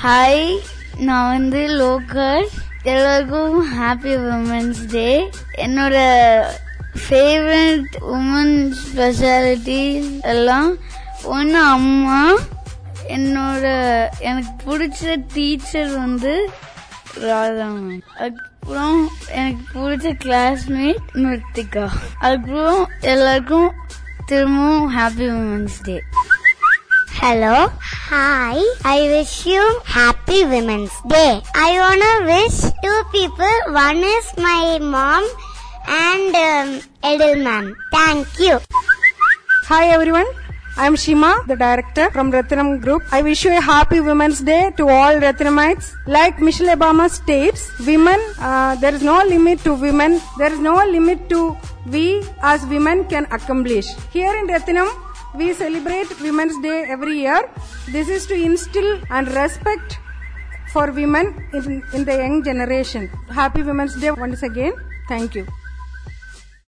Hi நான் வந்து local எல்லோருக்கும் ஹாப்பி உமன்ஸ் டே என்னோட ஃபேவரட் உமன் ஸ்பெஷாலிட்டி எல்லாம் ஒன்று அம்மா. என்னோட எனக்கு பிடிச்ச டீச்சர் வந்து ராதா மேம் அதுக்கப்புறம் எனக்கு பிடிச்ச கிளாஸ்மேட் மிருத்திகா அதுக்கப்புறம் எல்லாருக்கும் திரும்பவும் happy women's day Hello. Hi. I wish you happy Women's Day. I wanna wish two people. One is my mom and um, Edil ma'am. Thank you. Hi everyone. I am Shima, the director from Ratnam Group. I wish you a happy Women's Day to all Ratnamites. Like Michelle Obama states, women, uh, there is no limit to women. There is no limit to we as women can accomplish. Here in Ratnam, we celebrate Women's Day every year. This is to instill and respect for women in, in the young generation. Happy Women's Day once again. Thank you.